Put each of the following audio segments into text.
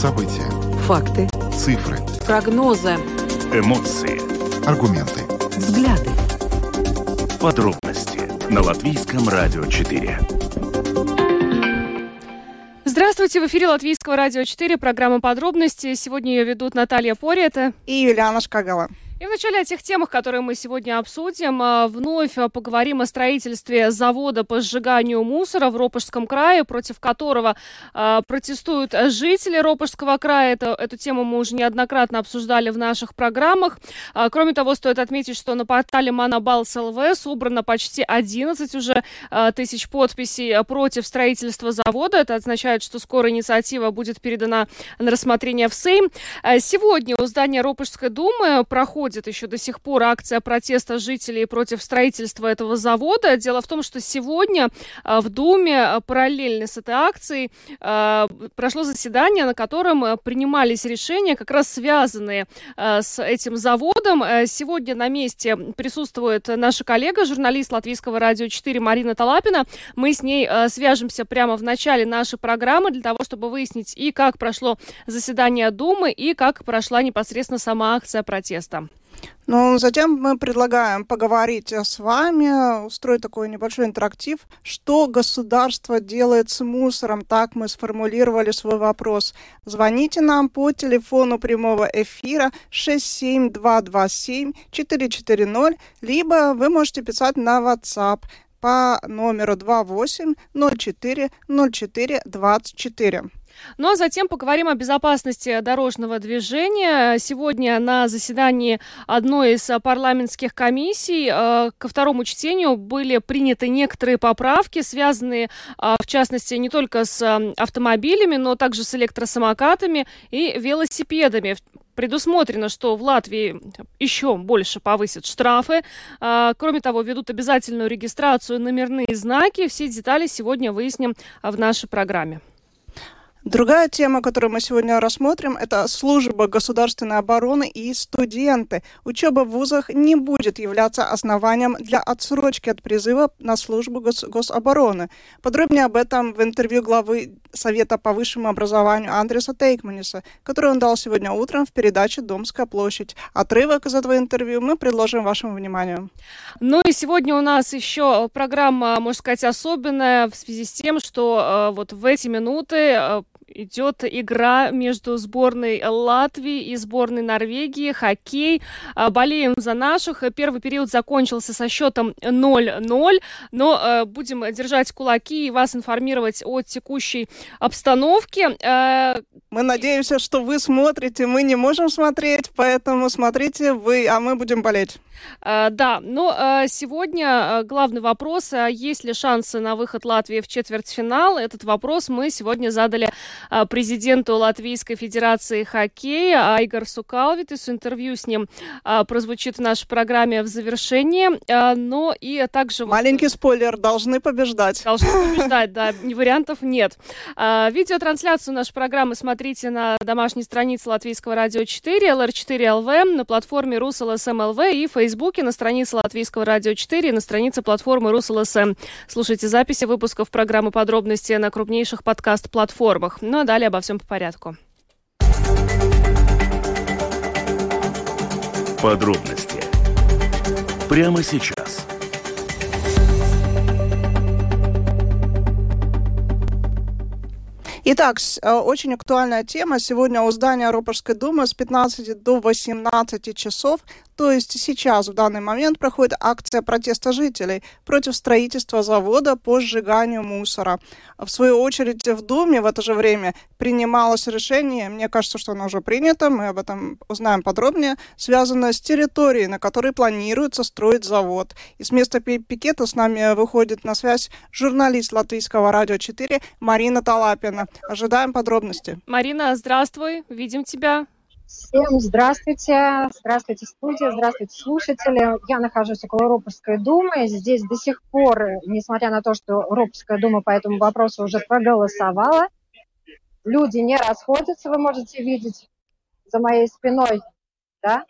События. Факты. Цифры. Прогнозы. Эмоции. Аргументы. Взгляды. Подробности на Латвийском радио 4. Здравствуйте, в эфире Латвийского радио 4, программа «Подробности». Сегодня ее ведут Наталья Порета и Юлиана Шкагала. И вначале о тех темах, которые мы сегодня обсудим. А, вновь а, поговорим о строительстве завода по сжиганию мусора в Ропожском крае, против которого э, протестуют жители Ропожского края. Это, эту тему мы уже неоднократно обсуждали в наших программах. А, кроме того, стоит отметить, что на портале Манабалс ЛВ собрано почти 11 уже а, тысяч подписей против строительства завода. Это означает, что скоро инициатива будет передана на рассмотрение в Сейм. Сегодня у здания Ропожской думы проходит проходит еще до сих пор акция протеста жителей против строительства этого завода. Дело в том, что сегодня а, в Думе а, параллельно с этой акцией а, прошло заседание, на котором принимались решения, как раз связанные с этим заводом. Сегодня на месте присутствует наша коллега, журналист Латвийского радио 4 Марина Талапина. Мы с ней свяжемся прямо в начале нашей программы для того, чтобы выяснить и как прошло заседание Думы, и как прошла непосредственно сама акция протеста. Ну, затем мы предлагаем поговорить с вами, устроить такой небольшой интерактив, что государство делает с мусором. Так мы сформулировали свой вопрос. Звоните нам по телефону прямого эфира 67227-440, либо вы можете писать на WhatsApp по номеру 28 04 04 24. Ну а затем поговорим о безопасности дорожного движения. Сегодня на заседании одной из парламентских комиссий э, ко второму чтению были приняты некоторые поправки, связанные, э, в частности, не только с э, автомобилями, но также с электросамокатами и велосипедами предусмотрено, что в Латвии еще больше повысят штрафы. Кроме того, ведут обязательную регистрацию номерные знаки. Все детали сегодня выясним в нашей программе. Другая тема, которую мы сегодня рассмотрим, это служба государственной обороны и студенты. Учеба в вузах не будет являться основанием для отсрочки от призыва на службу гос гособороны. Подробнее об этом в интервью главы Совета по высшему образованию Андреса Тейкманиса, который он дал сегодня утром в передаче «Домская площадь». Отрывок из этого интервью мы предложим вашему вниманию. Ну и сегодня у нас еще программа, можно сказать, особенная в связи с тем, что э, вот в эти минуты э, идет игра между сборной Латвии и сборной Норвегии, хоккей. А, болеем за наших. Первый период закончился со счетом 0-0, но э, будем держать кулаки и вас информировать о текущей обстановке. Э, мы надеемся, что вы смотрите, мы не можем смотреть, поэтому смотрите вы, а мы будем болеть. Да, но э, сегодня главный вопрос, есть ли шансы на выход Латвии в четвертьфинал? Этот вопрос мы сегодня задали президенту Латвийской Федерации хоккея Айгар Сукалвитис. Интервью с ним прозвучит в нашей программе в завершении. Но и также... Маленький спойлер, должны побеждать. Должны побеждать, да, вариантов нет. Видеотрансляцию нашей программы смотрите на домашней странице Латвийского радио 4, LR4LV, на платформе РусЛСМЛВ и Facebook Фейсбуке, на странице Латвийского радио 4 на странице платформы РусЛСМ. Слушайте записи выпусков программы «Подробности» на крупнейших подкаст-платформах. Ну а далее обо всем по порядку. Подробности прямо сейчас. Итак, э, очень актуальная тема. Сегодня у здания Ропорской думы с 15 до 18 часов то есть сейчас, в данный момент, проходит акция протеста жителей против строительства завода по сжиганию мусора. В свою очередь, в Думе в это же время принималось решение, мне кажется, что оно уже принято, мы об этом узнаем подробнее, связанное с территорией, на которой планируется строить завод. И с места пикета с нами выходит на связь журналист Латвийского радио 4 Марина Талапина. Ожидаем подробности. Марина, здравствуй, видим тебя. Всем здравствуйте, здравствуйте студия, здравствуйте слушатели. Я нахожусь около Ропорской думы. Здесь до сих пор, несмотря на то, что Ропорская дума по этому вопросу уже проголосовала, люди не расходятся, вы можете видеть за моей спиной, да,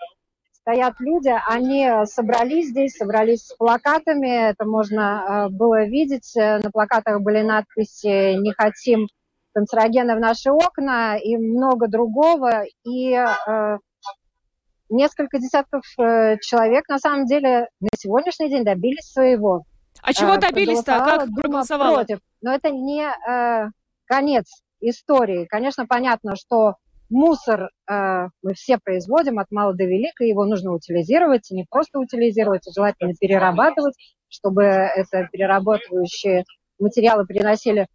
стоят люди, они собрались здесь, собрались с плакатами, это можно э, было видеть, на плакатах были надписи «Не хотим канцерогены в наши окна и много другого. И э, несколько десятков э, человек на самом деле на сегодняшний день добились своего. А чего э, добились-то? Как проголосовала? Против. Но это не э, конец истории. Конечно, понятно, что мусор э, мы все производим от мала до велика, его нужно утилизировать, и не просто утилизировать, а желательно перерабатывать, чтобы это перерабатывающие материалы приносили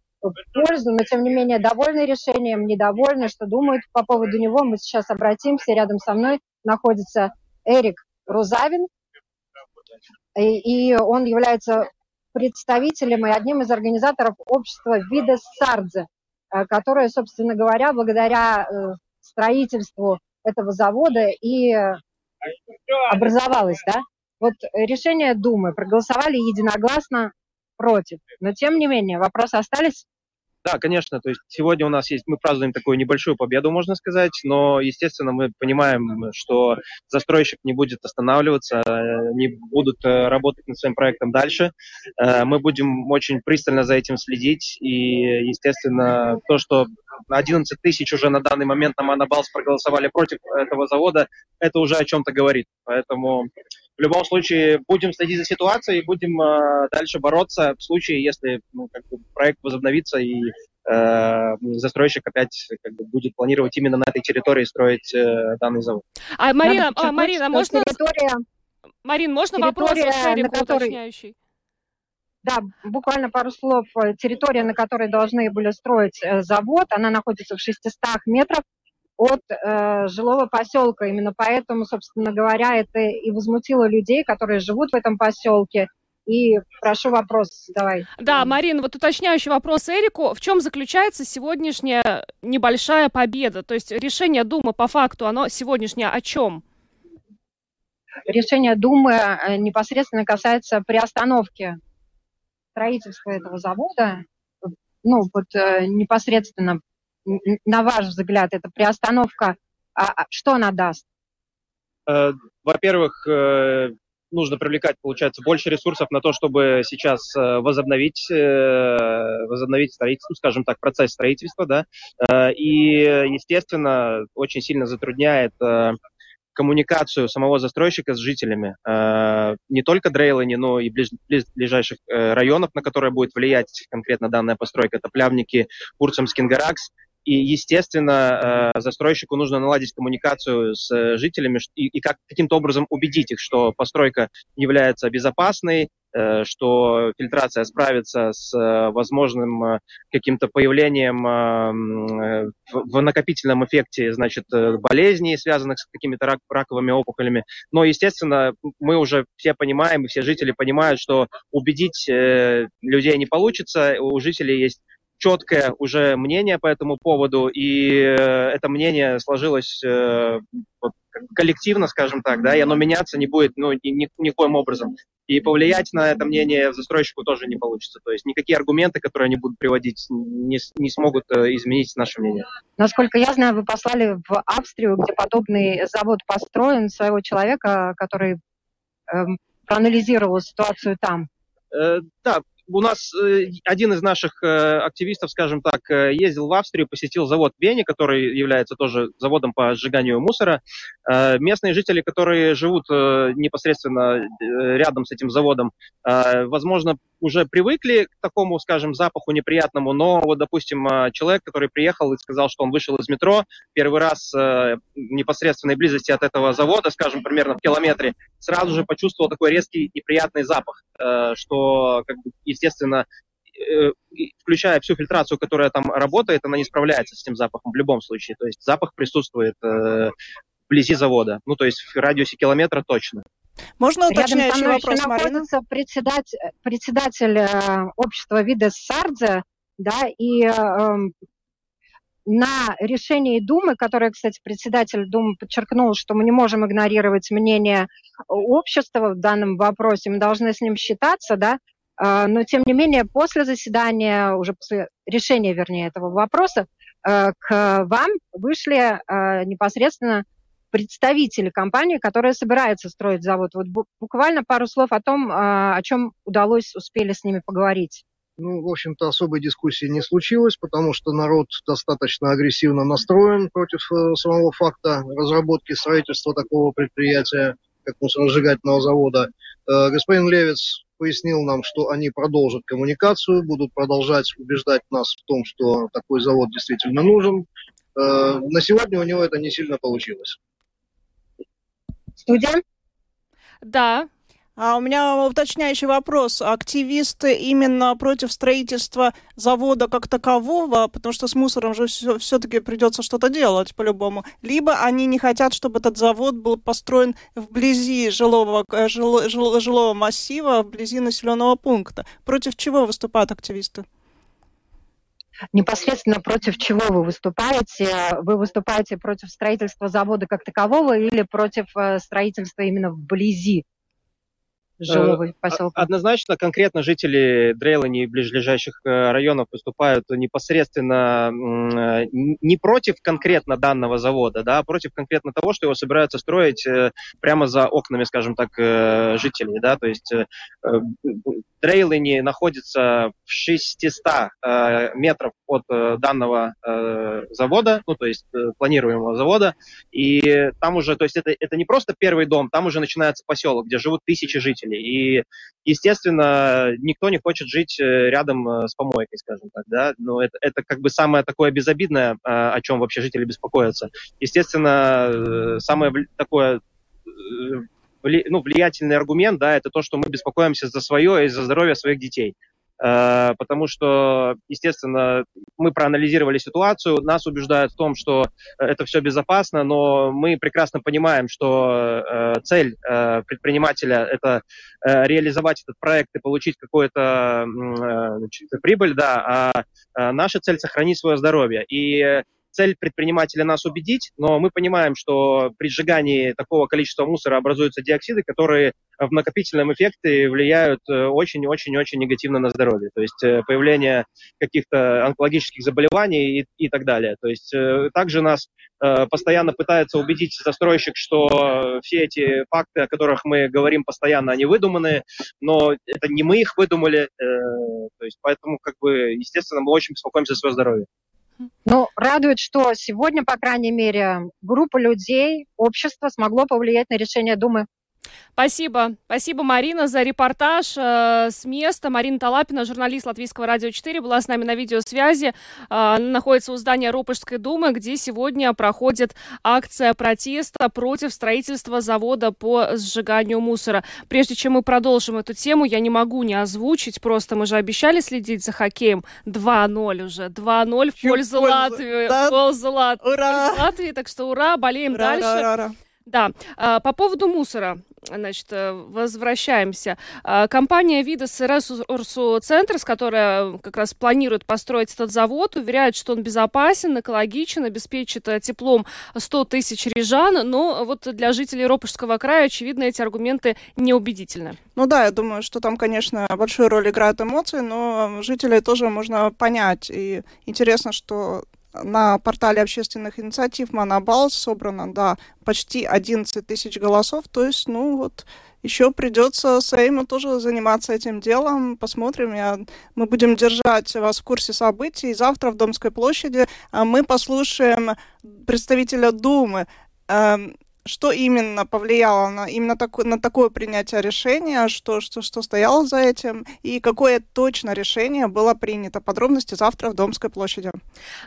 пользу, но тем не менее довольны решением, недовольны, что думают по поводу него. Мы сейчас обратимся, рядом со мной находится Эрик Рузавин, и, и он является представителем и одним из организаторов общества Видес Сардзе, э, которое, собственно говоря, благодаря э, строительству этого завода и образовалось, да? Вот решение Думы проголосовали единогласно против. Но тем не менее, вопросы остались да, конечно, то есть сегодня у нас есть, мы празднуем такую небольшую победу, можно сказать, но, естественно, мы понимаем, что застройщик не будет останавливаться, не будут э, работать над своим проектом дальше. Э, мы будем очень пристально за этим следить, и, естественно, то, что 11 тысяч уже на данный момент на Монобалс проголосовали против этого завода, это уже о чем-то говорит. Поэтому в любом случае будем следить за ситуацией, будем э, дальше бороться в случае, если ну, как бы проект возобновится и э, застройщик опять как бы, будет планировать именно на этой территории строить э, данный завод. А Марина, а, Марина, можно... Территория... Марин, можно вопрос на который... уточняющий? Да, буквально пару слов. Территория, на которой должны были строить э, завод, она находится в 600 метрах от э, жилого поселка. Именно поэтому, собственно говоря, это и возмутило людей, которые живут в этом поселке. И прошу вопрос, давай. Да, Марина, вот уточняющий вопрос Эрику. В чем заключается сегодняшняя небольшая победа? То есть решение Думы по факту, оно сегодняшнее о чем? Решение Думы э, непосредственно касается приостановки строительства этого завода. Ну, вот э, непосредственно на ваш взгляд, эта приостановка, а, а, что она даст? Э, во-первых, э, нужно привлекать, получается, больше ресурсов на то, чтобы сейчас возобновить, возобновить строительство, скажем так, процесс строительства, да, и, естественно, очень сильно затрудняет коммуникацию самого застройщика с жителями не только Дрейлани, но и ближ, ближ, ближайших районов, на которые будет влиять конкретно данная постройка. Это Плявники, Урцам, Скингаракс. И, естественно, э, застройщику нужно наладить коммуникацию с э, жителями и, и как, каким-то образом убедить их, что постройка является безопасной, э, что фильтрация справится с возможным каким-то появлением в накопительном эффекте, значит, болезней, связанных с какими-то рак, раковыми опухолями. Но, естественно, мы уже все понимаем, и все жители понимают, что убедить людей не получится. У жителей есть четкое уже мнение по этому поводу, и э, это мнение сложилось э, коллективно, скажем так, да, и оно меняться не будет ну, ни, ни, никоим образом. И повлиять на это мнение застройщику тоже не получится. То есть никакие аргументы, которые они будут приводить, не, не смогут э, изменить наше мнение. Насколько я знаю, вы послали в Австрию, где подобный завод построен, своего человека, который э, проанализировал ситуацию там. Э, да, у нас э, один из наших э, активистов, скажем так, э, ездил в Австрию, посетил завод Бени, который является тоже заводом по сжиганию мусора. Местные жители, которые живут непосредственно рядом с этим заводом, возможно, уже привыкли к такому, скажем, запаху неприятному, но вот, допустим, человек, который приехал и сказал, что он вышел из метро, первый раз в непосредственной близости от этого завода, скажем, примерно в километре, сразу же почувствовал такой резкий неприятный запах, что, как бы, естественно, э, включая всю фильтрацию, которая там работает, она не справляется с этим запахом в любом случае. То есть запах присутствует э, вблизи завода, ну то есть в радиусе километра точно. Можно уточняющий вопрос, еще Марина? председатель, председатель э, общества Видес Сардзе, да, и э, на решении Думы, которое, кстати, председатель Думы подчеркнул, что мы не можем игнорировать мнение общества в данном вопросе, мы должны с ним считаться, да, а, но, тем не менее, после заседания, уже после решения, вернее, этого вопроса, э, к вам вышли э, непосредственно представители компании, которая собирается строить завод. Вот буквально пару слов о том, э, о чем удалось, успели с ними поговорить. Ну, в общем-то, особой дискуссии не случилось, потому что народ достаточно агрессивно настроен против э, самого факта разработки строительства такого предприятия, как мусоросжигательного завода. Э, господин Левец пояснил нам, что они продолжат коммуникацию, будут продолжать убеждать нас в том, что такой завод действительно нужен. Э, на сегодня у него это не сильно получилось. Студия? Да, А у меня уточняющий вопрос. Активисты именно против строительства завода как такового, потому что с мусором же все, все-таки придется что-то делать по-любому. Либо они не хотят, чтобы этот завод был построен вблизи жилого, э, жило- жило- жилого массива, вблизи населенного пункта. Против чего выступают активисты? Непосредственно против чего вы выступаете? Вы выступаете против строительства завода как такового или против э, строительства именно вблизи жилого поселка? Однозначно, конкретно жители Дрейлани и ближайших э, районов выступают непосредственно э, не против конкретно данного завода, да, а против конкретно того, что его собираются строить э, прямо за окнами, скажем так, э, жителей, да, то есть э, э, Дрейлани находится в 600 э, метров от э, данного э, завода, ну, то есть э, планируемого завода, и там уже, то есть это, это не просто первый дом, там уже начинается поселок, где живут тысячи жителей, и, естественно, никто не хочет жить э, рядом э, с помойкой, скажем так, да, но это, это как бы самое такое безобидное, э, о чем вообще жители беспокоятся. Естественно, э, самое такое ну, влиятельный аргумент, да, это то, что мы беспокоимся за свое и за здоровье своих детей. Э, Потому что, естественно, мы проанализировали ситуацию, нас убеждают в том, что это все безопасно, но мы прекрасно понимаем, что э, цель э, предпринимателя это э, реализовать этот проект и получить какую-то э, прибыль, да, а э, наша цель сохранить свое здоровье. И э, цель предпринимателя нас убедить, но мы понимаем, что при сжигании такого количества мусора образуются диоксиды, которые в накопительном эффекте влияют э, очень-очень-очень негативно на здоровье. То есть э, появление каких-то онкологических заболеваний и, и так далее. То есть э, также нас постоянно пытается убедить застройщик, что все эти факты, о которых мы говорим постоянно, они выдуманы, но это не мы их выдумали. то есть поэтому, как бы, естественно, мы очень беспокоимся за свое здоровье. Ну, радует, что сегодня, по крайней мере, группа людей, общество смогло повлиять на решение Думы. Спасибо. Спасибо, Марина, за репортаж э, с места. Марина Талапина, журналист Латвийского радио 4, была с нами на видеосвязи. Э, находится у здания Ропожской думы, где сегодня проходит акция протеста против строительства завода по сжиганию мусора. Прежде чем мы продолжим эту тему, я не могу не озвучить, просто мы же обещали следить за хоккеем. 2-0 уже. 2-0 в пользу пользу? Латвии. Да. Пользу Лат- Ура! пользу Латвии. Так что ура, болеем Ра, дальше. ра, ра, ра. Да, а, по поводу мусора, значит, э, возвращаемся. А, Компания Видас Ресурсу Центрс, которая как раз планирует построить этот завод, уверяет, что он безопасен, экологичен, обеспечит э, теплом 100 тысяч рижан, но вот для жителей Ропожского края, очевидно, эти аргументы неубедительны. Ну да, я думаю, что там, конечно, большую роль играют эмоции, но жителей тоже можно понять. И интересно, что на портале общественных инициатив Монобал собрано, да, почти 11 тысяч голосов. То есть, ну вот, еще придется Сейму тоже заниматься этим делом. Посмотрим. Я, мы будем держать вас в курсе событий. Завтра в Домской площади а, мы послушаем представителя Думы. Что именно повлияло на именно тако, на такое принятие решения, что, что, что стояло за этим, и какое точно решение было принято. Подробности завтра в Домской площади.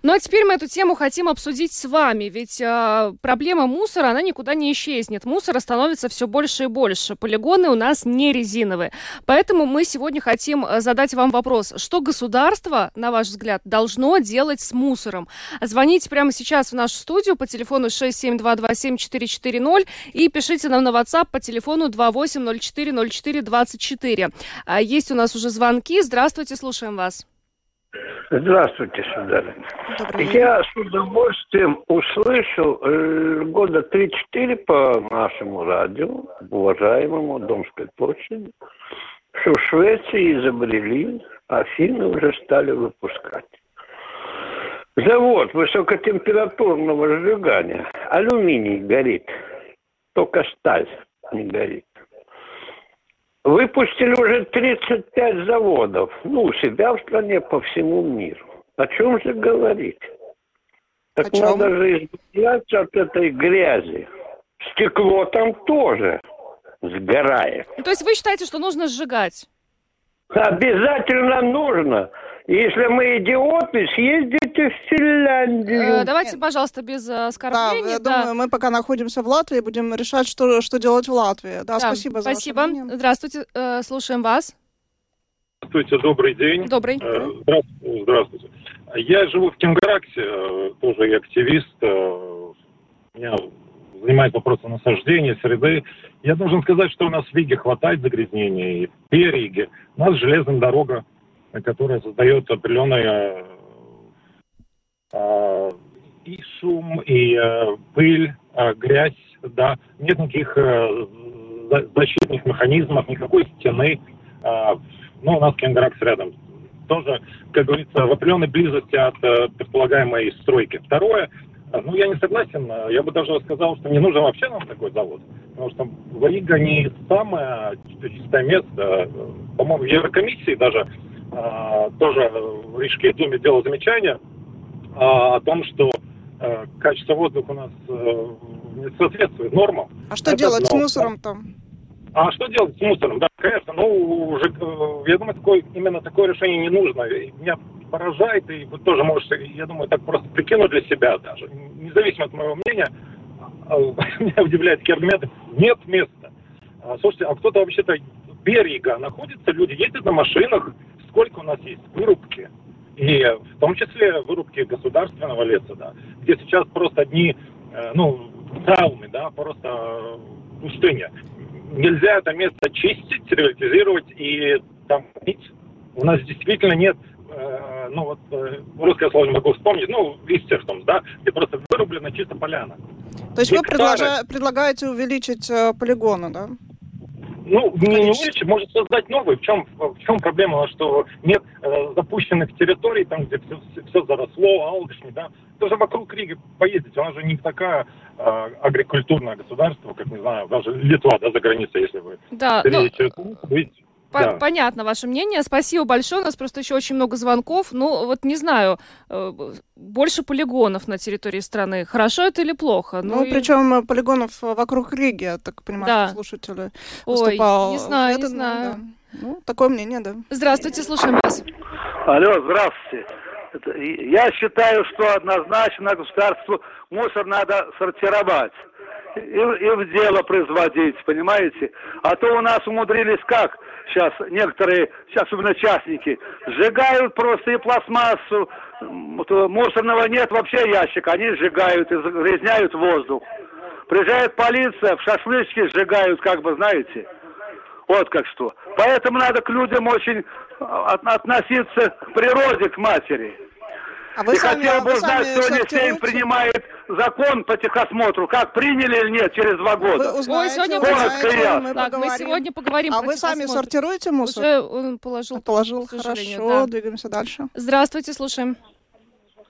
Ну а теперь мы эту тему хотим обсудить с вами, ведь э, проблема мусора, она никуда не исчезнет. Мусора становится все больше и больше. Полигоны у нас не резиновые. Поэтому мы сегодня хотим э, задать вам вопрос. Что государство, на ваш взгляд, должно делать с мусором? Звоните прямо сейчас в нашу студию по телефону 672274440 и пишите нам на WhatsApp по телефону 28040424. А, Есть у нас уже звонки. Здравствуйте, слушаем вас. Здравствуйте, сударыня. Я с удовольствием услышал э, года 3-4 по нашему радио, уважаемому Домской площади, что в Швеции изобрели, а финны уже стали выпускать. Завод высокотемпературного сжигания. Алюминий горит, только сталь не горит. Выпустили уже 35 заводов, ну, у себя в стране, по всему миру. О чем же говорить? Так О чем? надо же избавляться от этой грязи. Стекло там тоже сгорает. Ну, то есть вы считаете, что нужно сжигать? Обязательно нужно. Если мы идиоты, съездите в Финляндию. Э, давайте, пожалуйста, без э, Да, оскорблений. я да. думаю, мы пока находимся в Латвии, будем решать, что, что делать в Латвии. Да, Да, спасибо за Спасибо. ваше мнение. Здравствуйте, э, слушаем вас. Здравствуйте, добрый день. Добрый. Э, Здравствуйте. Здравствуйте. Я живу в Кемгараксе, э, тоже и активист. э, Меня занимает вопросом насаждения, среды. Я должен сказать, что у нас в Риге хватает загрязнений. И в Периге у нас железная дорога, которая создает определенный э, и шум, и э, пыль, э, грязь, да. Нет никаких э, за- защитных механизмов, никакой стены. Э, ну, у нас Кенгракс рядом. Тоже, как говорится, в определенной близости от э, предполагаемой стройки. Второе, ну, я не согласен. э, Я бы даже сказал, что не нужен вообще нам такой завод. Потому что Рига не самое чистое место. Э, По-моему, в Еврокомиссии даже тоже в Рижской думе делал замечание э, о том, что э, качество воздуха у нас э, не соответствует нормам. А что Это делать с одно. мусором там? А что делать с мусором? Да, конечно, ну, уже, э, я думаю, такое, именно такое решение не нужно. Меня поражает, и вы тоже можете, я думаю, так просто прикинуть для себя даже. Независимо от моего мнения, а, меня удивляют такие аргументы. Нет места. А, Слушайте, а кто-то вообще-то берега находится, люди ездят на машинах, сколько у нас есть вырубки, и в том числе вырубки государственного леса, да, где сейчас просто одни, э, ну, травмы, да, просто э, пустыня. Нельзя это место чистить, стерилизировать и там пить. У нас действительно нет, э, ну вот, э, русское слово не могу вспомнить, ну, Истертом, да, где просто вырублена чисто поляна. То есть вы Гектары. предложа- предлагаете увеличить э, полигоны, да? Ну, не, увеличить, может создать новый. В чем, в чем проблема, что нет э, запущенных территорий, там, где все, заросло, алгашни, да. Тоже вокруг Риги поездить, она же не такая э, агрикультурное государство, как, не знаю, даже Литва, да, за границей, если вы Да, ну, переедете, видите. По- да. понятно ваше мнение. Спасибо большое. У нас просто еще очень много звонков. Ну, вот не знаю, э, больше полигонов на территории страны. Хорошо это или плохо? Ну, и- причем э, полигонов э, вокруг Риги, я так понимаю, Да. слушатели Ой, выступал. не знаю, не Это, ну, знаю. да. Ну, такое мнение, да. Здравствуйте, слушаем вас. Алло, здравствуйте. Я считаю, что однозначно государству мусор надо сортировать и, и в дело производить, понимаете? А то у нас умудрились как сейчас некоторые, особенно частники, сжигают просто и пластмассу, э, мусорного нет вообще ящика, они сжигают и загрязняют воздух. Приезжает полиция, в шашлычки сжигают, как бы, знаете. Вот как что. Поэтому надо к людям очень а, от- относиться к природе, к матери. А вы и сами, хотел бы вы узнать, сами сегодня принимает закон по техосмотру. Как приняли или нет через два года? Вы узнаете, сегодня узнаете, Коротко и ясно. мы Так, мы поговорим. сегодня поговорим А вы сами техосмотр. сортируете мусор? Уже он положил. Положил, сожалению, хорошо, да. двигаемся дальше. Здравствуйте, слушаем.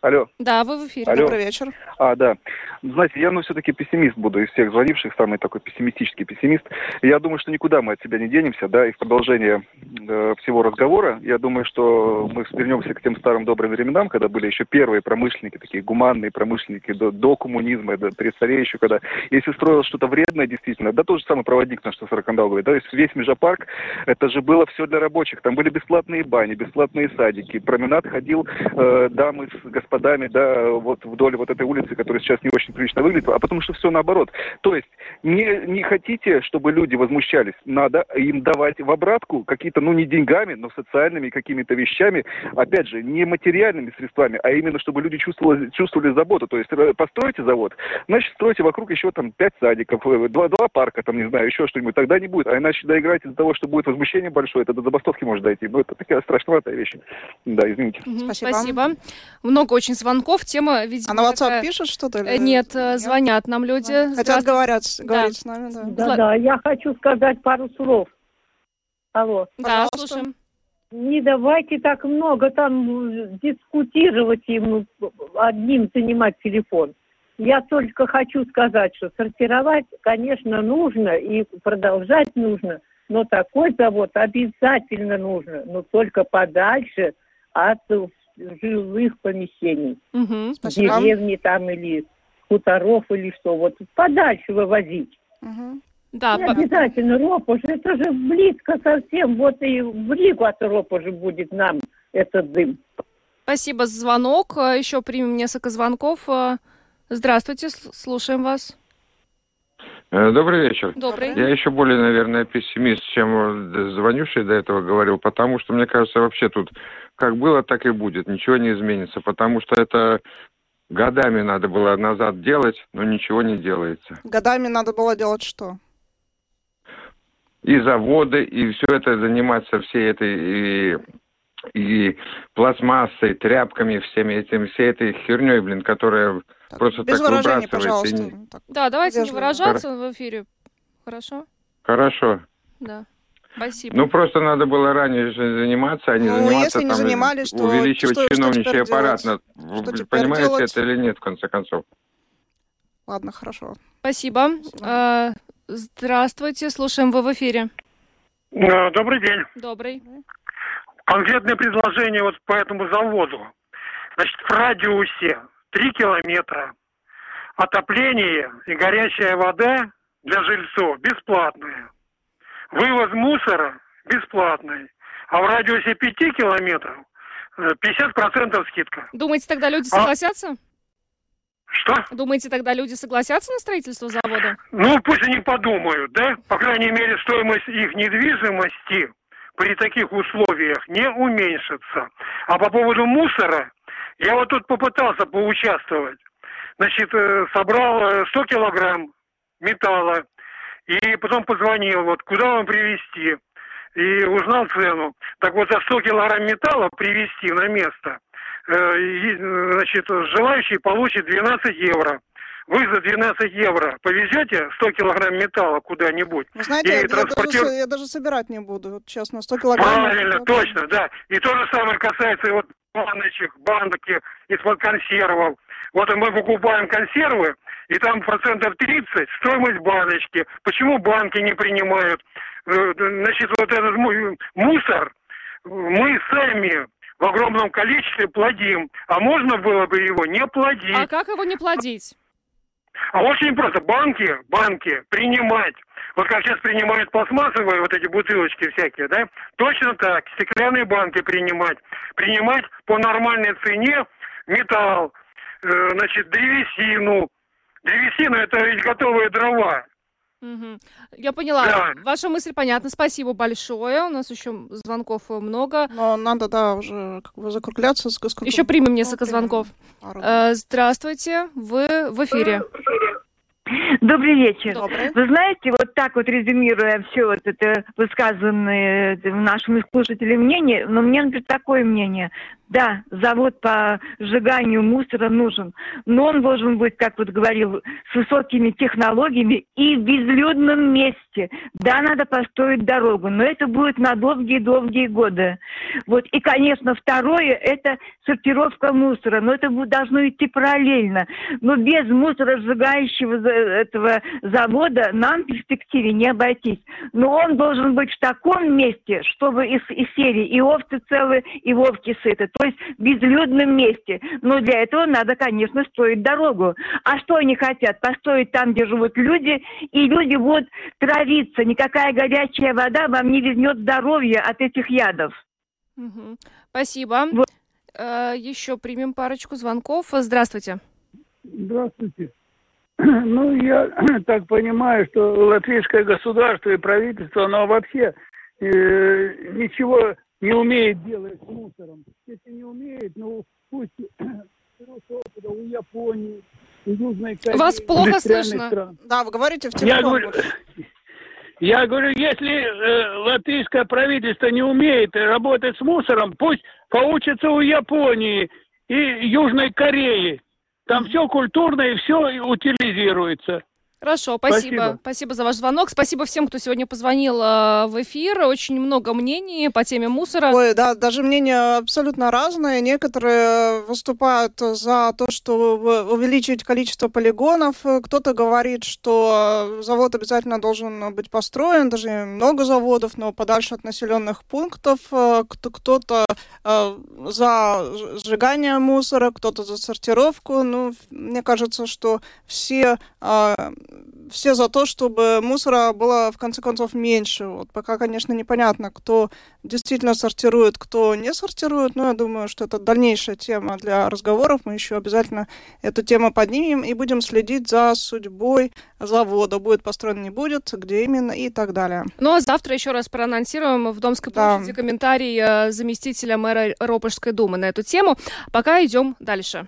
Алло. Да, вы в эфире. Алло. Добрый вечер. А, да. Знаете, я, ну, все-таки пессимист буду из всех звонивших, самый такой пессимистический пессимист. Я думаю, что никуда мы от себя не денемся, да, и в продолжение э, всего разговора, я думаю, что мы вернемся к тем старым добрым временам, когда были еще первые промышленники, такие гуманные промышленники до, до коммунизма, до, при царе еще, когда, если строилось что-то вредное, действительно, да, тот же самый проводник наш, что Сорокандал говорит, да, то есть весь Межапарк, это же было все для рабочих, там были бесплатные бани, бесплатные садики, променад ходил э, дамы с господами, да, вот вдоль вот этой улицы, которая сейчас не очень прилично выглядит, а потому что все наоборот. То есть не, не хотите, чтобы люди возмущались, надо им давать в обратку какие-то, ну не деньгами, но социальными какими-то вещами, опять же, не материальными средствами, а именно чтобы люди чувствовали, чувствовали заботу. То есть э, построите завод, значит, стройте вокруг еще там пять садиков, э, два, два парка, там, не знаю, еще что-нибудь, тогда не будет. А иначе доиграть из-за того, что будет возмущение большое, это до забастовки может дойти. Ну, это такая страшноватая вещь. Да, извините. Спасибо. Спасибо. Много очень звонков. Тема, видимо, А на WhatsApp такая- пишут что-то? Э, или- Нет, э, звонят нам люди. Хотят говорят, Да. говорить с нами, да. Зла- Да, да, я хочу сказать пару слов. Алло. Да, Пожалуйста. слушаем. Не давайте так много там э, дискутировать ему, одним занимать телефон. Я только хочу сказать, что сортировать, конечно, нужно и продолжать нужно, но такой завод обязательно нужно, но только подальше от жилых помещений. Спасибо. Деревни там или хуторов или что. Вот подальше вывозить. Мгм. Да, Не по- обязательно Ропож, это же близко совсем. Вот и в Ригу от Ропожа будет нам этот дым. спасибо за звонок. Э, Еще примем несколько звонков. Э, Здравствуйте, слушаем вас. Э, Добрый вечер. Добрый. Я еще более, наверное, пессимист, чем звонивший до этого говорил, потому что, мне кажется, вообще тут как было, так и будет. Ничего не изменится, потому что это годами надо было назад делать, но ничего не делается. Годами надо было делать что? И заводы, и все это заниматься всей этой и, и пластмассой, тряпками, всеми этим, всей этой херней, блин, которая просто Без так и пожалуйста. не- Так, Да, давайте не вежливо. выражаться в эфире. Хорошо? Хорошо. Да. Спасибо. Ну, просто надо было ранее заниматься, а не Ну, заниматься если не там, занимались, то увеличивать что- что чиновничий теперь аппарат. делать? На- Что Понимаете делать? это или нет, в конце концов? Ладно, хорошо. Спасибо. Э, Здравствуйте, слушаем вы в эфире. Э, Добрый день. Добрый. Конкретное предложение вот по этому заводу. Значит, в радиусе 3 километра отопление и горячая вода для жильцов бесплатные. Вывоз мусора бесплатный. А в радиусе 5 километров э, 50% скидка. Думаете, тогда люди А- согласятся? Что? Думаете, тогда люди согласятся на строительство завода? Ну, пусть они подумают, да? По крайней мере, стоимость их недвижимости при таких условиях не уменьшится. А по поводу мусора, я вот тут попытался поучаствовать. Значит, э, собрал э, 100 килограмм металла и потом позвонил, вот, куда вам привезти. И узнал цену. Так вот, за 100 килограмм металла привезти на место, э, э, значит, желающий получит 12 евро. Вы за 12 евро повезете 100 килограмм металла куда-нибудь? Вы знаете, я, я даже, транспортер- с- я даже собирать не буду, вот честно, 100 килограммов. Правильно, это- точно, да. И то же самое касается и вот баночек, банки из-под консервов. Вот мы покупаем консервы, и там процентов 30 стоимость баночки. Почему банки не принимают? Э, Значит, вот этот му- мусор мы сами в огромном количестве плодим. А можно было бы его не плодить. А как его не плодить? А очень просто. Банки, банки принимать. Вот как сейчас принимают пластмассовые вот эти бутылочки всякие, да? Точно так. Стеклянные банки принимать. Принимать по нормальной цене металл, э, значит, древесину. Древесина это ведь готовые дрова. Мгм. Я поняла. Да. Ваша мысль понятна. Спасибо большое. У нас еще звонков э, много. Но надо, да, уже как бы закругляться. Сколько... Еще примем несколько Ну, звонков. Э, Здравствуйте, вы в эфире. Добрый вечер. Добрый. Вы знаете, вот так вот резюмируя все вот это высказанное э, нашими слушателями мнение, но мне, например, такое мнение. Да, завод по сжиганию мусора нужен, но он должен быть, как вот говорил, с высокими технологиями и в безлюдном месте. Да, надо построить дорогу, но это будет на долгие-долгие годы. Вот. И, конечно, второе – это сортировка мусора, но это должно идти параллельно. Но без мусоросжигающего за- этого завода нам в перспективе не обойтись. Но он должен быть в таком месте, чтобы из, из серии и овцы целы, и вовки сыты. То есть в безлюдном месте. Но для этого надо, конечно, строить дорогу. А что они хотят? Построить там, где живут люди, и люди будут травиться. Никакая горячая вода вам не вернет здоровье от этих ядов. Спасибо. Э, Еще примем парочку звонков. Здравствуйте. Здравствуйте. Ну, я так понимаю, что латвийское государство и правительство, оно вообще э, ничего не умеет делать с мусором. Если не умеет, ну пусть у Японии, у Южной Кореи. Вас плохо слышно. стран. Да, вы говорите в Я телефон. говорю, больше. я говорю, если э, латвийское правительство не умеет работать с мусором, пусть поучится у Японии и Южной Кореи. Там все культурно и все утилизируется. Хорошо, спасибо. Спасибо. Спасибо за ваш звонок. Спасибо всем, кто сегодня позвонил э, в эфир. Очень много мнений по теме мусора. Ой, да, даже мнения абсолютно разные. Некоторые выступают за то, чтобы увеличить количество полигонов. Кто-то говорит, что завод обязательно должен быть построен, даже много заводов, но подальше от населенных пунктов. Кто- Кто-то э, за сжигание мусора, кто-то за сортировку. Ну, мне кажется, что все э, все за то, чтобы мусора было в конце концов меньше. Вот пока, конечно, непонятно, кто действительно сортирует, кто не сортирует, но я думаю, что это дальнейшая тема для разговоров. Мы еще обязательно эту тему поднимем и будем следить за судьбой завода. Будет построен, не будет, где именно и так далее. Ну а завтра еще раз проанонсируем в Домской Да. площади комментарий э, заместителя мэра Ропожской думы на эту тему. Пока идем дальше.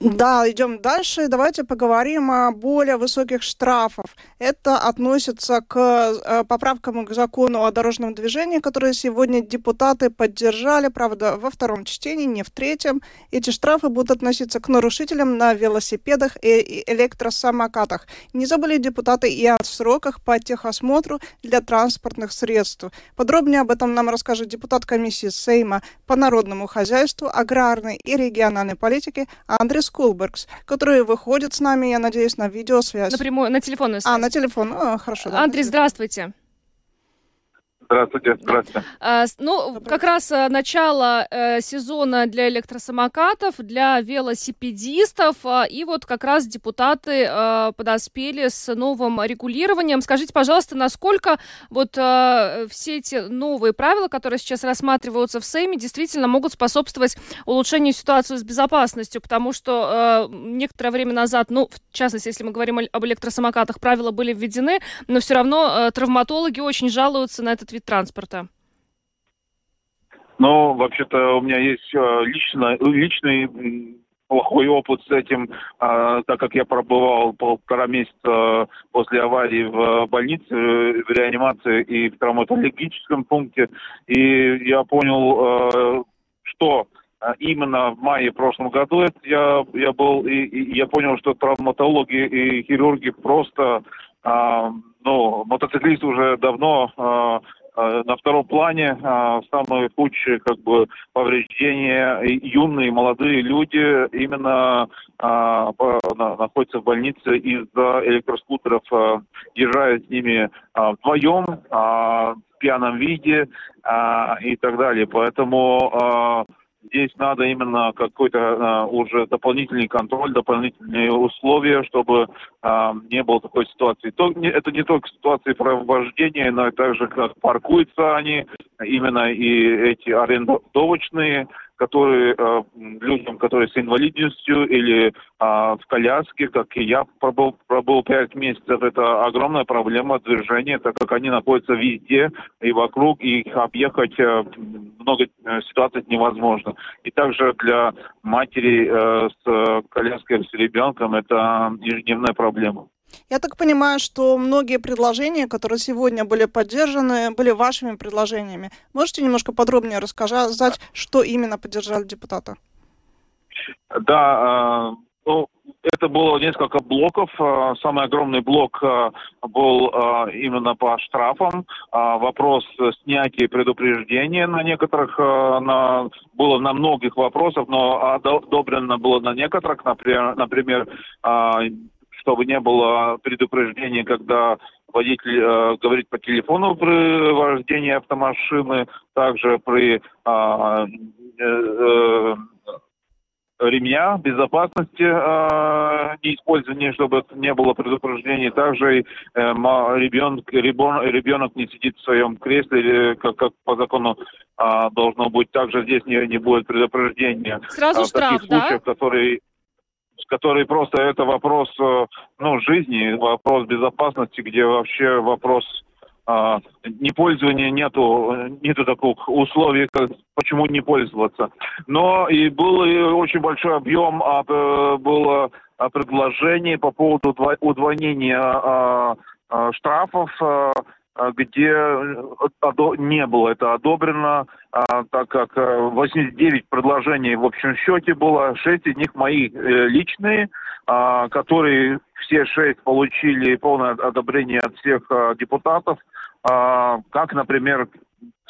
Да, идем дальше. Давайте поговорим о более высоких штрафах. Это относится к э, поправкам к закону о дорожном движении, которые сегодня депутаты поддержали, правда, во втором чтении, не в третьем. Эти штрафы будут относиться к нарушителям на велосипедах и электросамокатах. Не забыли депутаты и о сроках по техосмотру для транспортных средств. Подробнее об этом нам расскажет депутат комиссии Сейма по народному хозяйству, аграрной и региональной политике Андрей Скулбергс, который выходит с нами, я надеюсь, на видеосвязь. Напрямую, на телефонную связь. А, на телефон. А, хорошо. да. Андрей, здравствуйте. Здравствуйте, здравствуйте. А, Ну, как раз э, начало э, сезона для электросамокатов, для велосипедистов, а, и вот как раз депутаты э, подоспели с новым регулированием. Скажите, пожалуйста, насколько вот э, все эти новые правила, которые сейчас рассматриваются в Сейме, действительно могут способствовать улучшению ситуации с безопасностью, потому что э, некоторое время назад, ну, в частности, если мы говорим об электросамокатах, правила были введены, но все равно э, травматологи очень жалуются на этот вид транспорта. Ну, вообще-то у меня есть э, лично, личный плохой опыт с этим, а, так как я пробывал полтора месяца после аварии в больнице, э, в реанимации и в травматологическом пункте. И я понял, э, что именно в мае прошлом году я, я был, и, и я понял, что травматологи и хирурги просто, а, ну, мотоциклисты уже давно а, на втором плане а, самые худшие как бы повреждения юные молодые люди именно а, находятся в больнице из-за электроскутеров, а, езжают с ними а, вдвоем а, в пьяном виде а, и так далее. Поэтому а, здесь надо именно какой-то а, уже дополнительный контроль, дополнительные условия, чтобы а, не было такой ситуации. То, не- это не только ситуации про вождение, но и также как паркуются они, именно и эти арендовочные, которые э, людям, которые с инвалидностью или а, в коляске, как и я пробыл, пробыл 5 месяцев, это огромная проблема движения, так как они находятся везде и вокруг, и их объехать э, много э, ситуаций невозможно. И также для матери с коляской, с ребенком, это ежедневная проблема. Я так понимаю, что многие предложения, которые сегодня были поддержаны, были вашими предложениями. Можете немножко подробнее рассказать, что именно поддержали депутаты? Да, э, ну, это было несколько блоков. Э, Самый огромный блок э, был именно по штрафам. Вопрос снятия предупреждения на некоторых, на, было на многих вопросах, но одобрено было на некоторых, например, например чтобы не было предупреждения, когда водитель э, говорит по телефону при вождении автомашины, также при а, э, э, ремня безопасности э, неиспользования, чтобы не было предупреждений. Также э, ребенок, ребенок, ребенок не сидит в своем кресле, как, как по закону а, должно быть. Также здесь не, не будет предупреждения. Сразу А, в таких штраф, да? случаях, которые который просто это вопрос э, ну, жизни, вопрос безопасности, где вообще вопрос а, непользования нету, нету таких условий, как, почему не пользоваться. Но и был и очень большой объем, а, было а, предложений по поводу удво- удвоения а, э, штрафов, э, где одо- не было это одобрено, а, так как э, 89 предложений в общем счете было, 6 из них мои э, личные, а, которые все шесть получили полное одобрение от всех а, депутатов, а, как, например,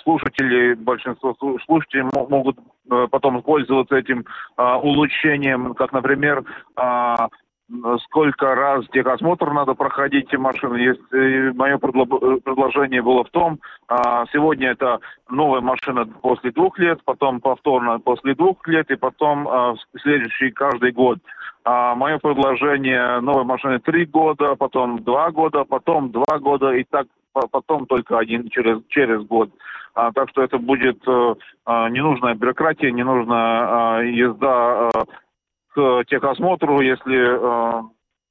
слушатели, большинство слу- слушателей мо- могут э, потом пользоваться этим а, улучшением, как, например, а, сколько раз техосмотр надо проходить машины. Э, мое предло- предложение было в том, а, сегодня это новая машина после двух лет, потом повторно после двух лет и потом а, следующий каждый год. А, мое предложение новой машины три года, потом два года, потом два года и так по- потом только один через, через год. А, так что это будет э, а, ненужная бюрократия, ненужная а, езда а, к техосмотру, если э,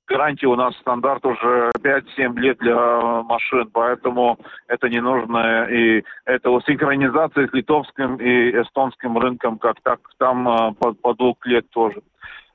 гарантия у нас стандарт уже 5-7 лет для машин, поэтому это не нужно. И это синхронизация с литовским и эстонским рынком, как так там э, по, по двух лет тоже.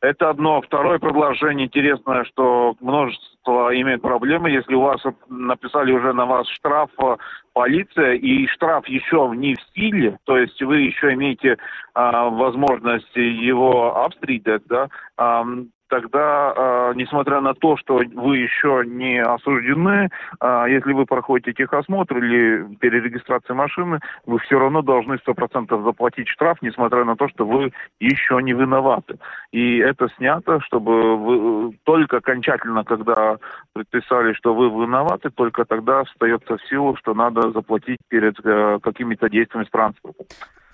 Это одно. Второе предложение интересное, что множество имеет проблемы. Если у вас написали уже на вас штраф э, полиция, и штраф еще не в силе, то есть вы еще имеете а, возможность его обстридать, да, ам, тогда, а, несмотря на то, что вы еще не осуждены, а, если вы проходите техосмотр или перерегистрацию машины, вы все равно должны 100% заплатить штраф, несмотря на то, что вы еще не виноваты. И это снято, чтобы вы только окончательно, когда предписали, что вы виноваты, только тогда встается в силу, что надо заплатить перед э, какими-то действиями с транспортом.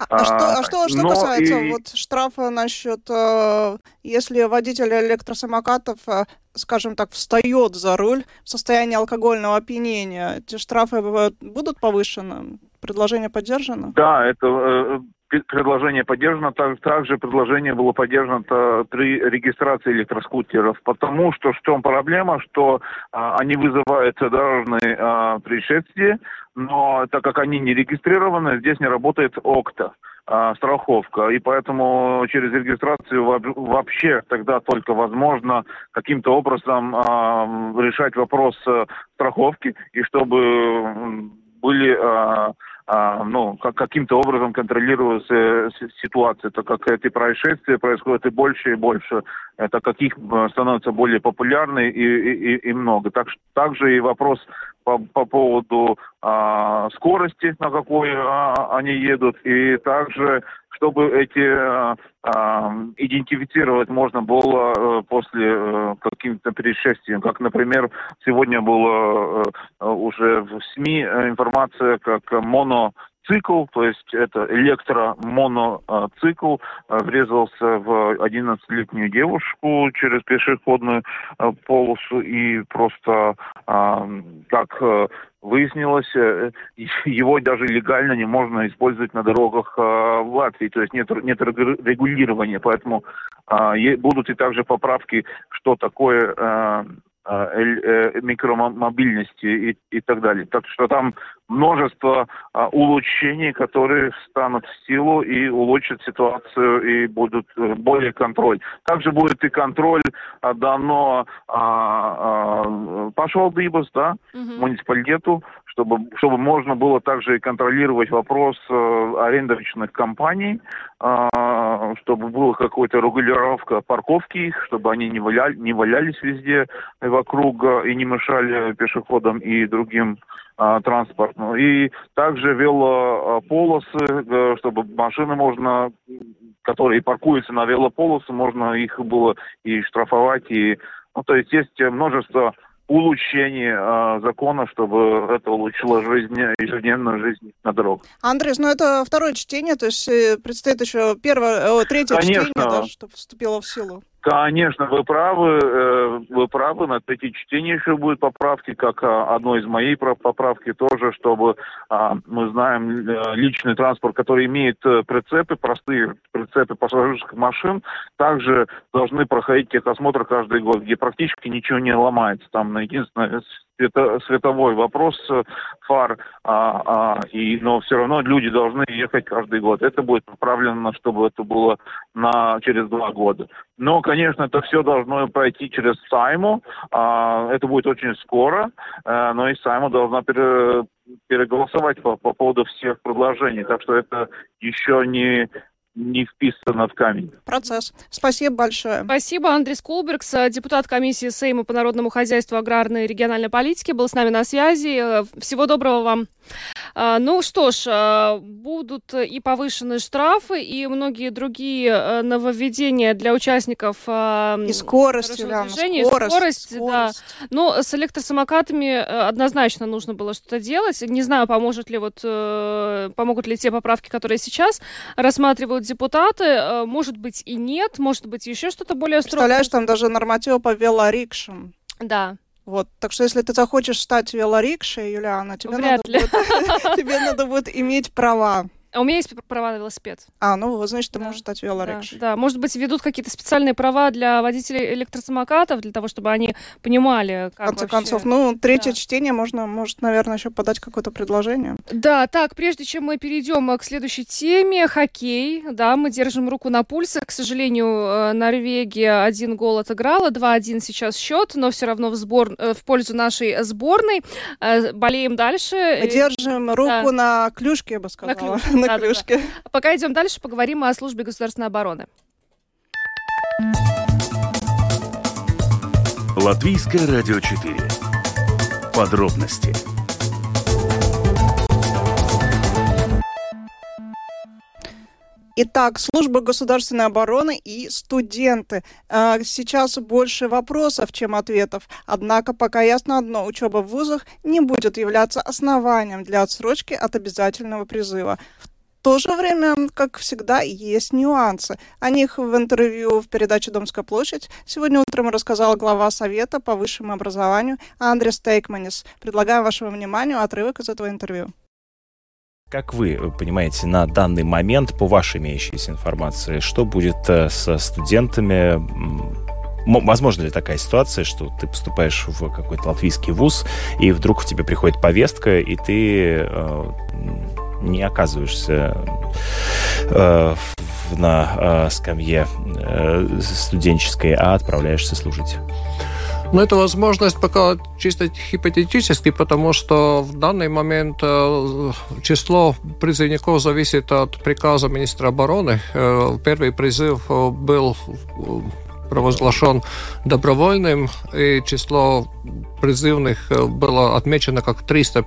А что, а что, что но касается и- вот штрафа насчет, э, если водитель электросамокатов, э, скажем так, встает за руль в состоянии алкогольного опьянения, эти штрафы будут повышены? Предложение поддержано? Да, это э, предложение поддержано. Так- Также предложение было поддержано при регистрации электроскутеров, потому что в чем проблема, что а, они вызывают дорожные а, происшествия, но так как они не регистрированы, здесь не работает ОКТА страховка, и поэтому через регистрацию во- вообще тогда только возможно каким-то образом а, решать вопрос э, страховки, и чтобы были а, ну, как, каким-то образом контролировалась э, ситуация, так как эти происшествия происходят и больше, и больше, э, так как их э, становится более популярны и, и, и- много. Так, также и вопрос по, по поводу а, скорости, на какой а, они едут, и также чтобы эти а, а, идентифицировать можно было э, после э, каким-то происшествием. Как, например, сегодня было э, уже в СМИ э, информация, как моноцикл, то есть это электромоноцикл, э, врезался в 11-летнюю девушку через пешеходную э, полосу и просто, как э, выяснилось, э, его даже легально не можно использовать на дорогах э, в Латвии, то есть нет, нет регу- регулирования, поэтому а, будут и также поправки, что такое э, микромобильности и, и так далее. Так что там множество а, улучшений, которые станут в силу и улучшат ситуацию и будут э, более контроль. Также будет и контроль а, дано а, а, pašvaldības, да, муниципалитету, чтобы, чтобы можно было также и контролировать вопрос э, арендовочных компаний, а, чтобы была какая-то регулировка парковки их, чтобы они не, валяли, не валялись везде вокруг э, и не мешали пешеходам и другим а, транспорту. И также велополосы, э, чтобы машины можно, которые паркуются на велополосы, можно их было и штрафовать, и ну, то есть есть множество улучшений э, закона, чтобы это улучшило жизнь, ежедневную жизнь на дорогах. Андрес, ну это второе чтение, то есть э, предстоит еще первое, о, третье Конечно. чтение, да, чтобы вступило в силу. Конечно, вы правы, э, вы правы, на третье чтение еще будут поправки, как а, одной из моей поправки тоже, чтобы а, мы знаем э, личный транспорт, который имеет э, прицепы, простые прицепы пассажирских машин, также должны проходить техосмотр каждый год, где практически ничего не ломается. Там на единственное свето, световой вопрос э, фар, а, а, и, но все равно люди должны ехать каждый год. Это будет направлено, чтобы это было на, через два года. Но, конечно, это все должно пройти через Сайму. А, это будет очень скоро, а, но и Сайма должна пере, переголосовать по, по поводу всех предложений. Так что это еще не, не вписано в камень. Процесс. Спасибо большое. Спасибо. Андрей Скулбергс, депутат комиссии Сейма по народному хозяйству, аграрной и региональной политике, был с нами на связи. Всего доброго вам. А, ну что ж, будут и повышенные штрафы, и многие другие э, нововведения для участников и скорость, Юлиана, скорость, скорость, скорость, да. Но с электросамокатами э, однозначно нужно было что-то делать. Не знаю, поможет ли вот, э, помогут ли те поправки, которые сейчас рассматривают депутаты. Может быть и нет, может быть еще что-то более строгое. Представляешь, там даже нормативы по велорикшам. Да. Вот, так что если ты захочешь стать велорикшей, Юлиана, тебе, Вряд надо, будет, тебе надо будет иметь права. А у меня есть права на велосипед. А, ну, вот, значит, ты да. можешь стать велорикшей. Да, да, может быть, ведут какие-то специальные права для водителей электросамокатов, для того, чтобы они понимали, как В конце вообще... концов, ну, третье да. чтение, можно, может, наверное, еще подать какое-то предложение. Да, так, прежде чем мы перейдем к следующей теме, хоккей, да, мы держим руку на пульсе. К сожалению, э, Норвегия один гол отыграла, 2-1 сейчас счет, но все равно в, сбор... Э, в пользу нашей сборной. Э, болеем дальше. Мы держим руку да. на клюшке, я бы сказала. На клюшке на клюшке. Да, да. Пока идем дальше, поговорим о службе государственной обороны. Латвийское радио 4. Подробности. Итак, служба государственной обороны и студенты. А, сейчас больше вопросов, чем ответов. Однако пока ясно одно, учеба в вузах не будет являться основанием для отсрочки от обязательного призыва. В то же время, как всегда, есть нюансы. О них в интервью в передаче «Домская площадь» сегодня утром рассказал глава Совета по высшему образованию Андрес Тейкманис. Предлагаю вашему вниманию отрывок из этого интервью. Как вы понимаете, на данный момент, по вашей имеющейся информации, что будет э, со студентами Возможно ли такая ситуация, что ты поступаешь в какой-то латвийский вуз, и вдруг в тебе приходит повестка, и ты э, не оказываешься э, на э, скамье э, студенческой, а отправляешься служить. Ну, это возможность пока чисто гипотетически, потому что в данный момент э, число призывников зависит от приказа министра обороны. Э, первый призыв э, был провозглашен добровольным, и число призывных э, было отмечено как 300,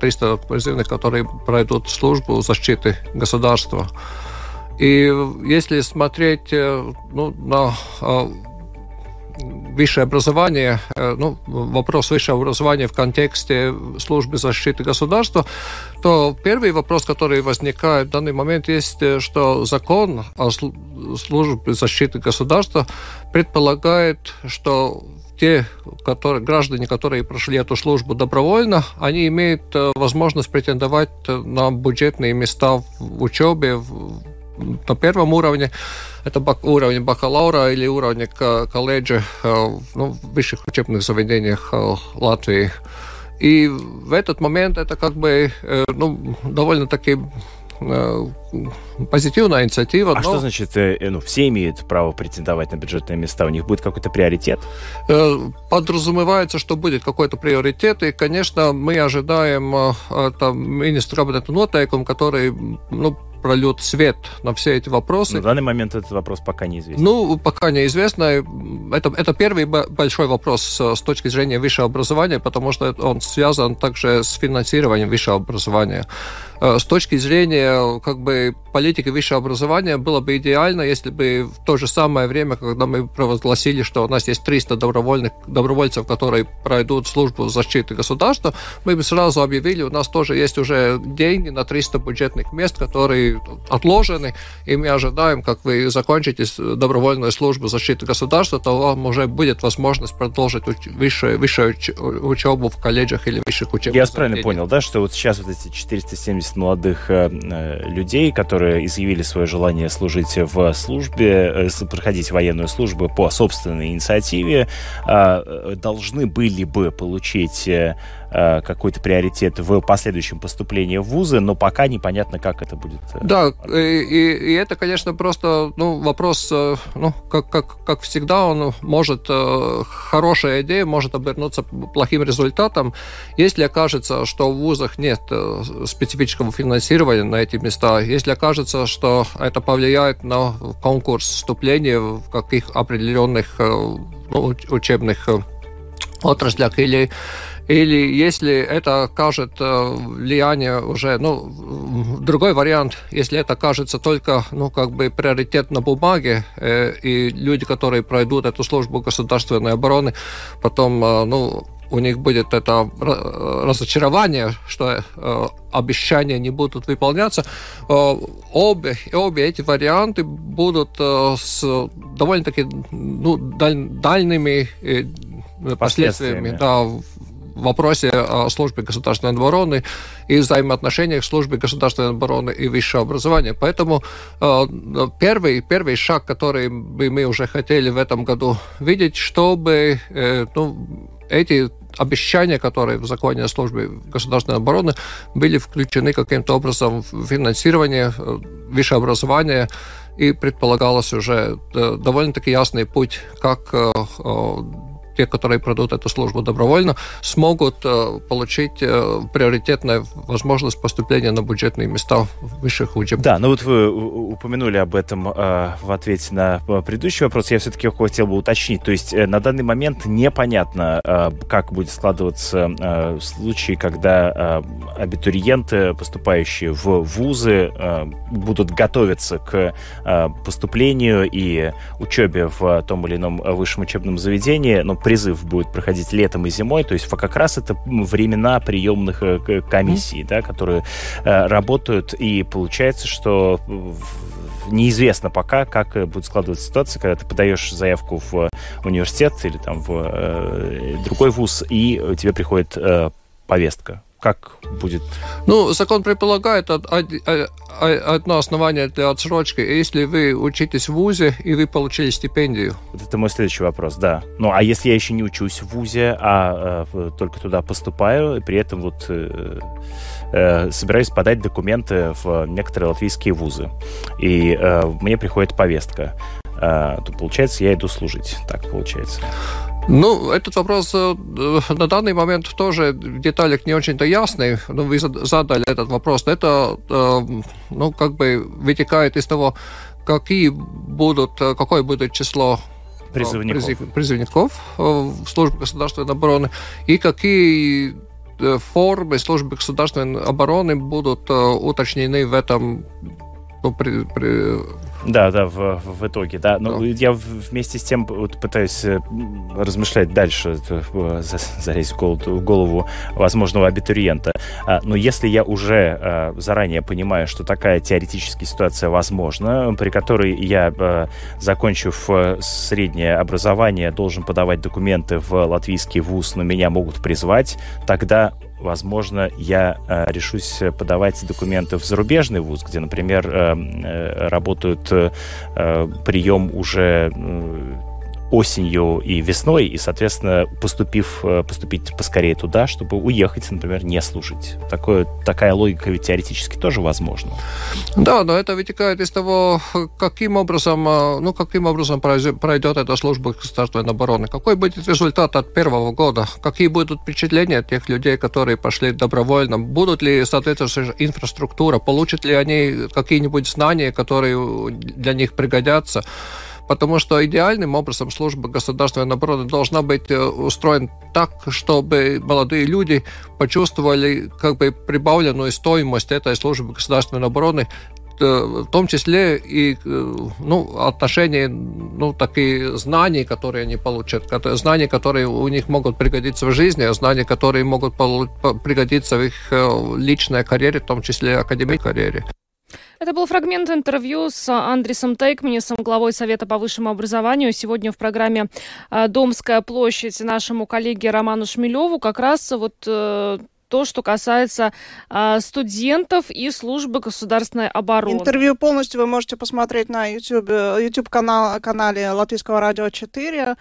300 призывных, которые пройдут службу защиты государства. И если смотреть э, ну, на э, высшее образование, ну, вопрос высшего образования в контексте службы защиты государства, то первый вопрос, который возникает в данный момент, есть, что закон о службе защиты государства предполагает, что те которые, граждане, которые прошли эту службу добровольно, они имеют э, возможность претендовать на бюджетные места в учебе в, на первом уровне, это бак, уровень бакалавра или уровень колледжа э, ну, в высших учебных заведениях э, Латвии. И в этот момент это как бы ну, довольно-таки Э, позитивная инициатива. А но... что значит, э, ну, все имеют право претендовать на бюджетные места? У них будет какой-то приоритет? Э, подразумевается, что будет какой-то приоритет, и, конечно, мы ожидаем там, министра кабинета нотейком, который ну, прольет свет на все эти вопросы. На данный момент этот вопрос пока неизвестен. Ну, пока неизвестно. Это, это первый большой вопрос с точки зрения высшего образования, потому что он связан также с финансированием высшего образования. Э, с точки зрения как бы, политики высшего образования было бы идеально, если бы в то же самое время, когда мы провозгласили, что у нас есть 300 добровольных, добровольцев, которые пройдут службу защиты государства, мы бы сразу объявили, у нас тоже есть уже деньги на 300 бюджетных мест, которые отложены, и мы ожидаем, как вы закончите добровольную службу защиты государства, то вам уже будет возможность продолжить уч- высшую, высшую учебу в колледжах или высших учебных Я правильно понял, да, что вот сейчас вот эти 470 30 молодых людей, которые изъявили свое желание служить в службе, проходить военную службу по собственной инициативе, должны были бы получить Э, какой-то приоритет в последующем поступлении в вузы, но пока непонятно, как это будет. Э, да, и, и, и это, конечно, просто ну, вопрос, э, ну, как, как, как всегда, он может, хорошая идея может обернуться плохим результатом, если окажется, что в вузах нет специфического финансирования на эти места, если окажется, что это повлияет на конкурс вступления в каких определенных ну, учебных отраслях или или если это окажет э, влияние уже, ну, другой вариант, если это окажется только, ну, как бы приоритет на бумаге, э, и люди, которые пройдут эту службу государственной обороны, потом, э, ну, у них будет это разочарование, что э, обещания не будут выполняться. Э, обе, обе эти варианты будут э, с довольно-таки ну, даль, дальними э, последствиями да, вопросе о службе государственной обороны и взаимоотношениях службы государственной обороны и высшего образования. Поэтому э, первый, первый шаг, который бы мы уже хотели в этом году видеть, чтобы э, ну, эти обещания, которые в законе о службе государственной обороны были включены каким-то образом в финансирование э, высшего образования, и предполагалось уже довольно-таки ясный путь, как те, которые пройдут эту службу добровольно, смогут э, получить э, приоритетную возможность поступления на бюджетные места в высших учебных. Да, ну вот вы упомянули об этом э, в ответе на предыдущий вопрос. Я все-таки хотел бы уточнить. То есть на данный момент непонятно, как будет складываться случай, когда абитуриенты, поступающие в вузы, будут готовиться к поступлению и учебе в том или ином высшем учебном заведении, но призыв будет проходить летом и зимой, то есть как раз это времена приемных э, комиссий, mm-hmm. да, которые э, работают, и получается, что неизвестно пока, как э, будет складываться ситуация, когда ты подаешь заявку в университет или там в другой вуз, и тебе приходит повестка как будет? Ну, закон предполагает одно основание для отсрочки. Если вы учитесь в ВУЗе и вы получили стипендию. Вот это мой следующий вопрос, да. Ну, а если я еще не учусь в ВУЗе, а э, только туда поступаю, и при этом вот э, э, собираюсь подать документы в некоторые латвийские вузы, и э, мне приходит повестка, э, то получается, я иду служить. Так получается. Ну, этот вопрос э, на данный момент тоже в деталях не очень-то ясный. Но ну, вы задали этот вопрос. Это, э, ну, как бы вытекает из того, какие будут, э, какое будет число призывников, призывников в службе государственной обороны и какие формы службы государственной обороны будут уточнены в этом ну, при, при, да, да, в, в итоге, да. Но да. я вместе с тем вот пытаюсь э, размышлять дальше, э, залезть в голову, в голову возможного абитуриента. А, но если я уже э, заранее понимаю, что такая теоретическая ситуация возможна, при которой я, закончив среднее образование, должен подавать документы в латвийский вуз, но меня могут призвать, тогда возможно, я э, решусь подавать документы в зарубежный вуз, где, например, э, э, работают э, прием уже осенью и весной, и, соответственно, поступив, э, поступить поскорее туда, чтобы уехать, например, не служить. Такое, такая логика ведь теоретически тоже возможна. Да, но это вытекает из того, каким образом, э, ну, каким образом пройдет эта служба государственной обороны, какой будет результат от первого года, какие будут впечатления тех людей, которые пошли добровольно, будут ли соответствующая инфраструктура, получат ли они какие-нибудь знания, которые для них пригодятся потому что идеальным образом служба государственной обороны должна быть э, устроена так, чтобы молодые люди почувствовали как бы прибавленную стоимость этой службы государственной обороны э, в том числе и э, ну, отношения, ну, такие знания, которые они получат, знания, которые у них могут пригодиться в жизни, а знания, которые могут пригодиться в их личной карьере, в том числе академической карьере. Это был фрагмент интервью с Андресом Тейкманисом, главой Совета по высшему образованию. Сегодня в программе а, «Домская площадь» нашему коллеге Роману Шмелеву как раз вот э, то, что касается э, студентов и службы государственной обороны. Интервью полностью вы можете посмотреть на YouTube, YouTube канал, канале Латвийского радио 4.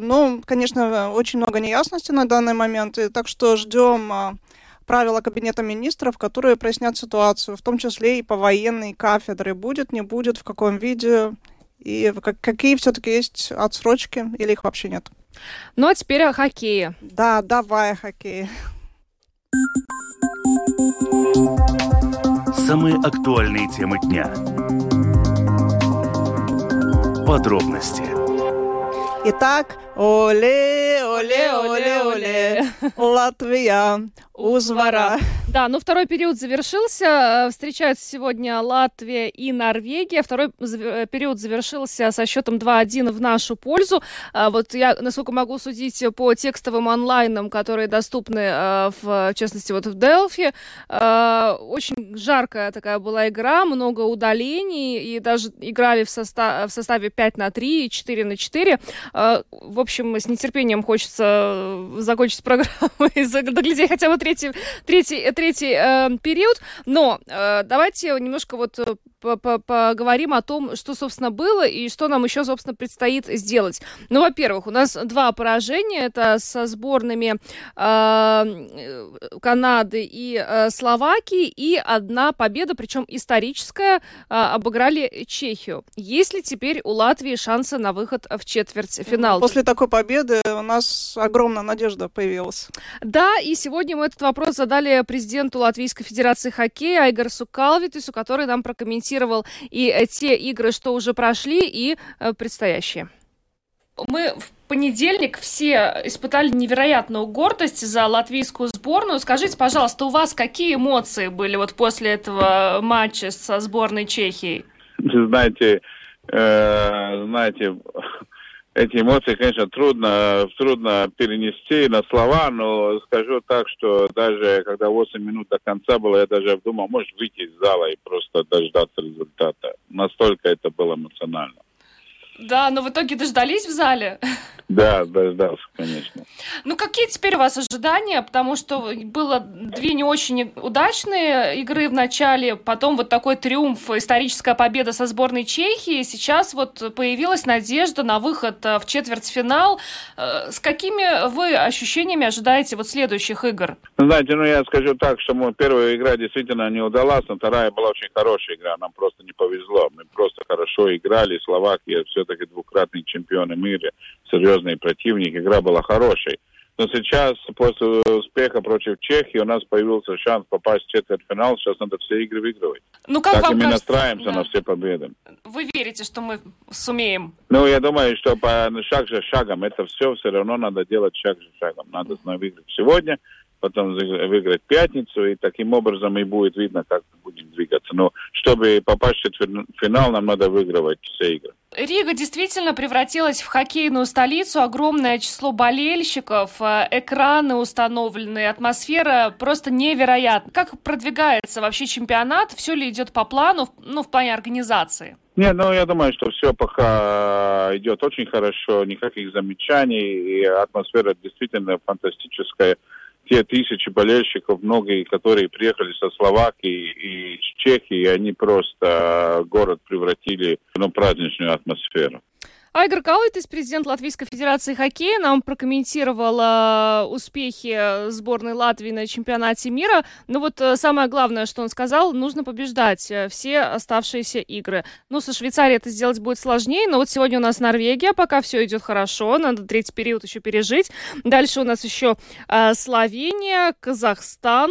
Ну, конечно, очень много неясности на данный момент, так что ждем правила Кабинета министров, которые прояснят ситуацию, в том числе и по военной кафедры. Будет, не будет, в каком виде, и какие все-таки есть отсрочки, или их вообще нет. Ну, а теперь о хоккее. Да, давай о хоккее. Самые актуальные темы дня. Подробности. Итак, оле, оле, оле, оле, Латвия, узвара. Да, ну второй период завершился. Э, встречаются сегодня Латвия и Норвегия. Второй э, период завершился со счетом 2-1 в нашу пользу. А вот я, насколько могу судить по текстовым онлайнам, которые доступны, э, в, в частности, вот в Делфи, очень жаркая такая была игра, много удалений, и даже играли в, состав, в составе 5 на 3 и 4 на 4. В общем, с нетерпением хочется закончить программу и доглядеть хотя бы третий, третий, третий э, период. Но э, давайте немножко вот э, поговорим о том, что, собственно, было и что нам еще, собственно, предстоит сделать. Ну, во-первых, у нас два поражения. Это со сборными э, Канады и э, Словакии. И одна победа, причем историческая, э, обыграли Чехию. Есть ли теперь у Латвии шансы на выход в четвертьфинал? После такой победы у нас огромная надежда появилась. Да, и сегодня мы этот вопрос задали президенту Латвийской Федерации хоккея Айгарсу Калвитису, который нам прокомментировал анонсировал и э, те игры, что уже прошли, и э, предстоящие. Мы в понедельник все испытали невероятную гордость за латвийскую сборную. Скажите, пожалуйста, у вас какие эмоции были вот после этого матча со сборной Чехии? Знаете, э, знаете, эти эмоции, конечно, трудно, трудно перенести на слова, но скажу так, что даже когда 8 минут до конца было, я даже думал, может выйти из зала и просто дождаться результата. Настолько это было эмоционально. Да, но в итоге дождались в зале? Да, дождался, конечно. Ну, какие теперь у вас ожидания? Потому что было две не очень удачные игры в начале, потом вот такой триумф, историческая победа со сборной Чехии. Сейчас вот появилась надежда на выход э, в четвертьфинал. Э, с какими вы ощущениями ожидаете вот следующих игр? Ну, знаете, ну я скажу так, что мы первая игра действительно не удалась, но вторая была очень хорошая игра. Нам просто не повезло. Мы просто хорошо играли. Словакия все-таки двукратный чемпион мира. Серьезный противник, игра была хорошей. Но сейчас, после успеха против Чехии, у нас появился шанс попасть в четвертьфинал. Сейчас надо все игры выигрывать. Ну, как так вам и мы кажется, настраиваемся да. на все победы. Вы верите, что мы сумеем? Ну, я думаю, что по шаг за шагом это все все равно надо делать шаг за шагом. Надо выиграть сегодня, потом выиграть пятницу, и таким образом и будет видно, как будем двигаться. Но чтобы попасть в четвертьфинал, нам надо выигрывать все игры. Рига действительно превратилась в хоккейную столицу. Огромное число болельщиков, э, экраны установлены, атмосфера просто невероятна. Как продвигается вообще чемпионат? Все ли идет по плану, ну, в плане организации? Не, ну я думаю, что все пока идет очень хорошо, никаких замечаний, и атмосфера действительно фантастическая те тысячи болельщиков, многие, которые приехали со Словакии и с Чехии, они просто город превратили в ну, праздничную атмосферу. Айгар Калайтис, президент Латвийской Федерации хоккея, нам прокомментировал э, успехи сборной Латвии на чемпионате мира. Но вот э, самое главное, что он сказал, нужно побеждать э, все оставшиеся игры. Ну, со Швейцарией это сделать будет сложнее, но вот сегодня у нас Норвегия, пока все идет хорошо, надо третий период еще пережить. Дальше у нас еще Словения, Казахстан,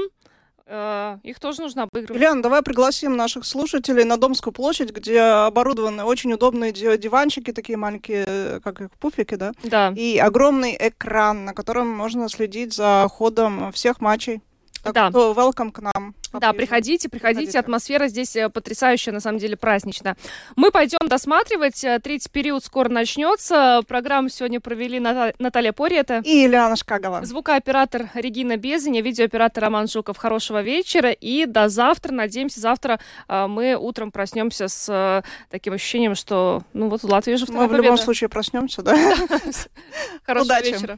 их тоже нужно обыгрывать. Лен, давай пригласим наших слушателей на Домскую площадь, где оборудованы очень удобные диванчики, такие маленькие, э, как их, пуфики, да? Да. И огромный экран, на котором можно следить за ходом всех матчей. Так да. что welcome к нам. Да, приходите, приходите. Атмосфера здесь э, потрясающая, на самом деле, праздничная. Мы пойдем досматривать. Э, третий период скоро начнется. Программу сегодня провели Ната... Наталья Порета. И Ильяна Шкагова. Звукооператор Регина Безиня, видеооператор Роман Жуков. Хорошего вечера и до завтра. Надеемся, завтра э, мы утром проснемся с таким ощущением, что, ну вот, в Латвии же Мы в любом случае проснемся, да? Хорошего вечера.